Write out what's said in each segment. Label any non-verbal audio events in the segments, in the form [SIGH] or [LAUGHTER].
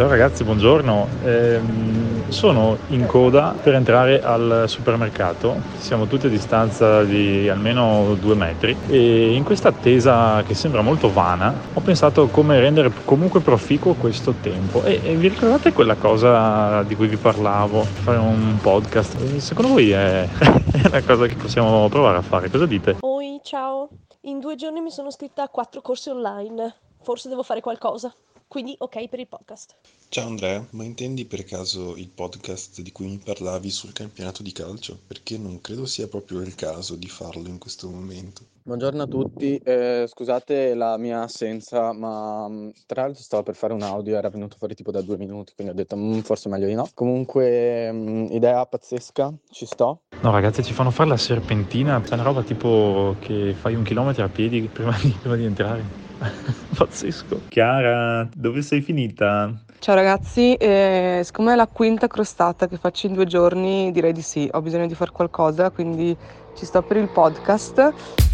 Ciao ragazzi, buongiorno. Ehm, sono in coda per entrare al supermercato. Siamo tutti a distanza di almeno due metri e in questa attesa che sembra molto vana ho pensato come rendere comunque proficuo questo tempo. E, e vi ricordate quella cosa di cui vi parlavo? Fare un podcast? Secondo voi è, [LAUGHS] è una cosa che possiamo provare a fare? Cosa dite? Oi, ciao. In due giorni mi sono iscritta a quattro corsi online. Forse devo fare qualcosa. Quindi ok per il podcast. Ciao Andrea, ma intendi per caso il podcast di cui mi parlavi sul campionato di calcio? Perché non credo sia proprio il caso di farlo in questo momento. Buongiorno a tutti, eh, scusate la mia assenza, ma mh, tra l'altro stavo per fare un audio, era venuto fuori tipo da due minuti, quindi ho detto "Mm, forse meglio di no. Comunque, mh, idea pazzesca, ci sto. No ragazzi, ci fanno fare la serpentina, è una roba tipo che fai un chilometro a piedi prima di, prima di entrare. [LAUGHS] Pazzesco. Chiara, dove sei finita? Ciao ragazzi, eh, siccome è la quinta crostata che faccio in due giorni, direi di sì, ho bisogno di fare qualcosa, quindi ci sto per il podcast.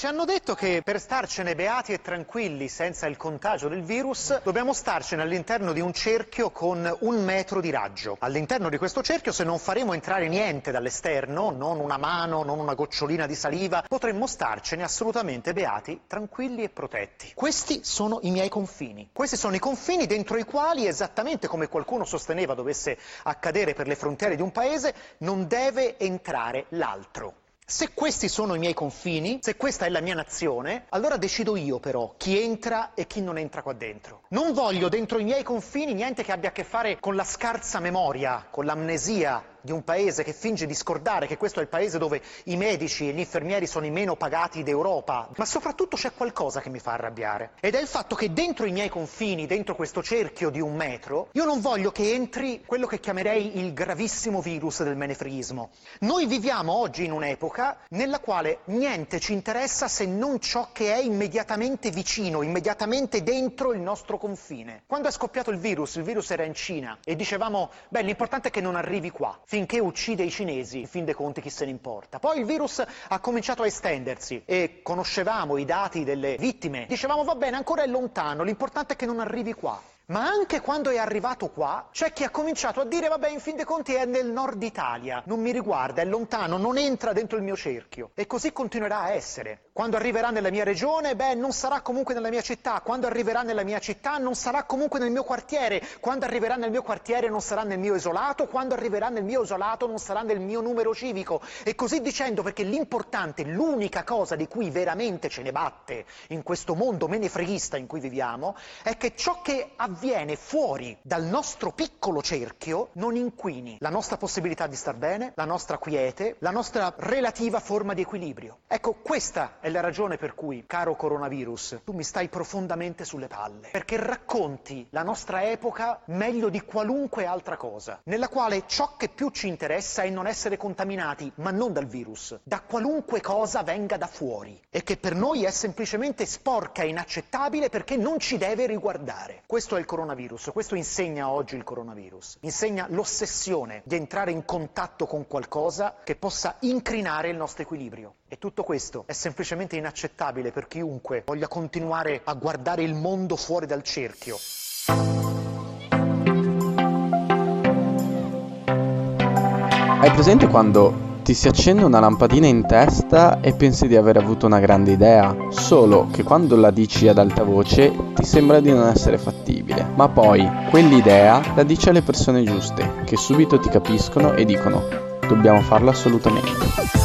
Ci hanno detto che per starcene beati e tranquilli senza il contagio del virus dobbiamo starcene all'interno di un cerchio con un metro di raggio. All'interno di questo cerchio, se non faremo entrare niente dall'esterno, non una mano, non una gocciolina di saliva, potremmo starcene assolutamente beati, tranquilli e protetti. Questi sono i miei confini. Questi sono i confini dentro i quali, esattamente come qualcuno sosteneva dovesse accadere per le frontiere di un paese, non deve entrare l'altro. Se questi sono i miei confini, se questa è la mia nazione, allora decido io però chi entra e chi non entra qua dentro. Non voglio dentro i miei confini niente che abbia a che fare con la scarsa memoria, con l'amnesia di un paese che finge di scordare che questo è il paese dove i medici e gli infermieri sono i meno pagati d'Europa, ma soprattutto c'è qualcosa che mi fa arrabbiare ed è il fatto che dentro i miei confini, dentro questo cerchio di un metro, io non voglio che entri quello che chiamerei il gravissimo virus del menefreismo. Noi viviamo oggi in un'epoca nella quale niente ci interessa se non ciò che è immediatamente vicino, immediatamente dentro il nostro confine. Quando è scoppiato il virus, il virus era in Cina e dicevamo, beh, l'importante è che non arrivi qua finché uccide i cinesi, in fin dei conti chi se ne importa. Poi il virus ha cominciato a estendersi e conoscevamo i dati delle vittime. Dicevamo va bene, ancora è lontano, l'importante è che non arrivi qua. Ma anche quando è arrivato qua, c'è chi ha cominciato a dire vabbè, in fin dei conti è nel nord Italia, non mi riguarda, è lontano, non entra dentro il mio cerchio. E così continuerà a essere. Quando arriverà nella mia regione, beh, non sarà comunque nella mia città. Quando arriverà nella mia città, non sarà comunque nel mio quartiere. Quando arriverà nel mio quartiere, non sarà nel mio isolato. Quando arriverà nel mio isolato, non sarà nel mio numero civico. E così dicendo, perché l'importante, l'unica cosa di cui veramente ce ne batte in questo mondo menefreghista in cui viviamo, è che ciò che avviene fuori dal nostro piccolo cerchio non inquini la nostra possibilità di star bene, la nostra quiete, la nostra relativa forma di equilibrio. Ecco, questa è la ragione per cui, caro coronavirus, tu mi stai profondamente sulle palle, perché racconti la nostra epoca meglio di qualunque altra cosa, nella quale ciò che più ci interessa è non essere contaminati, ma non dal virus, da qualunque cosa venga da fuori, e che per noi è semplicemente sporca e inaccettabile perché non ci deve riguardare. Questo è il coronavirus, questo insegna oggi il coronavirus, insegna l'ossessione di entrare in contatto con qualcosa che possa incrinare il nostro equilibrio. E tutto questo è semplicemente inaccettabile per chiunque voglia continuare a guardare il mondo fuori dal cerchio. Hai presente quando ti si accende una lampadina in testa e pensi di aver avuto una grande idea? Solo che quando la dici ad alta voce ti sembra di non essere fattibile. Ma poi quell'idea la dici alle persone giuste, che subito ti capiscono e dicono dobbiamo farlo assolutamente.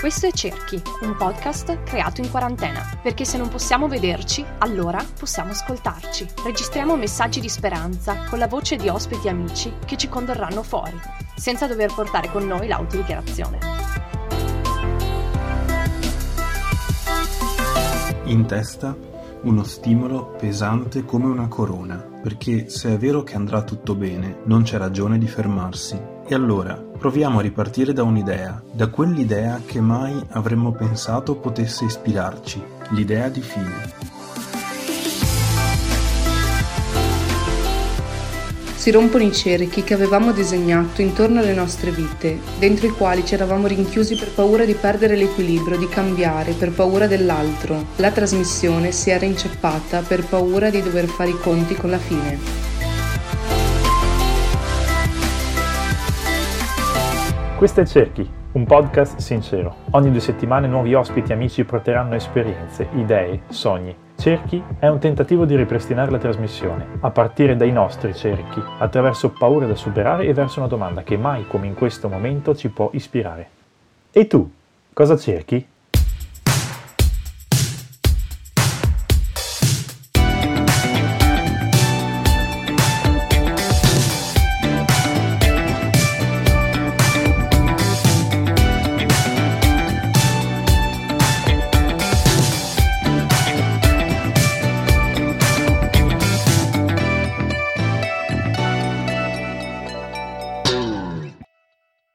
Questo è Cerchi, un podcast creato in quarantena, perché se non possiamo vederci, allora possiamo ascoltarci. Registriamo messaggi di speranza con la voce di ospiti e amici che ci condurranno fuori, senza dover portare con noi l'autodichiarazione. In testa uno stimolo pesante come una corona, perché se è vero che andrà tutto bene, non c'è ragione di fermarsi. E allora, proviamo a ripartire da un'idea, da quell'idea che mai avremmo pensato potesse ispirarci, l'idea di fine. Si rompono i cerchi che avevamo disegnato intorno alle nostre vite, dentro i quali ci eravamo rinchiusi per paura di perdere l'equilibrio, di cambiare, per paura dell'altro. La trasmissione si era inceppata per paura di dover fare i conti con la fine. Questo è Cerchi, un podcast sincero. Ogni due settimane nuovi ospiti e amici porteranno esperienze, idee, sogni Cerchi è un tentativo di ripristinare la trasmissione, a partire dai nostri cerchi, attraverso paure da superare e verso una domanda che mai come in questo momento ci può ispirare. E tu, cosa cerchi?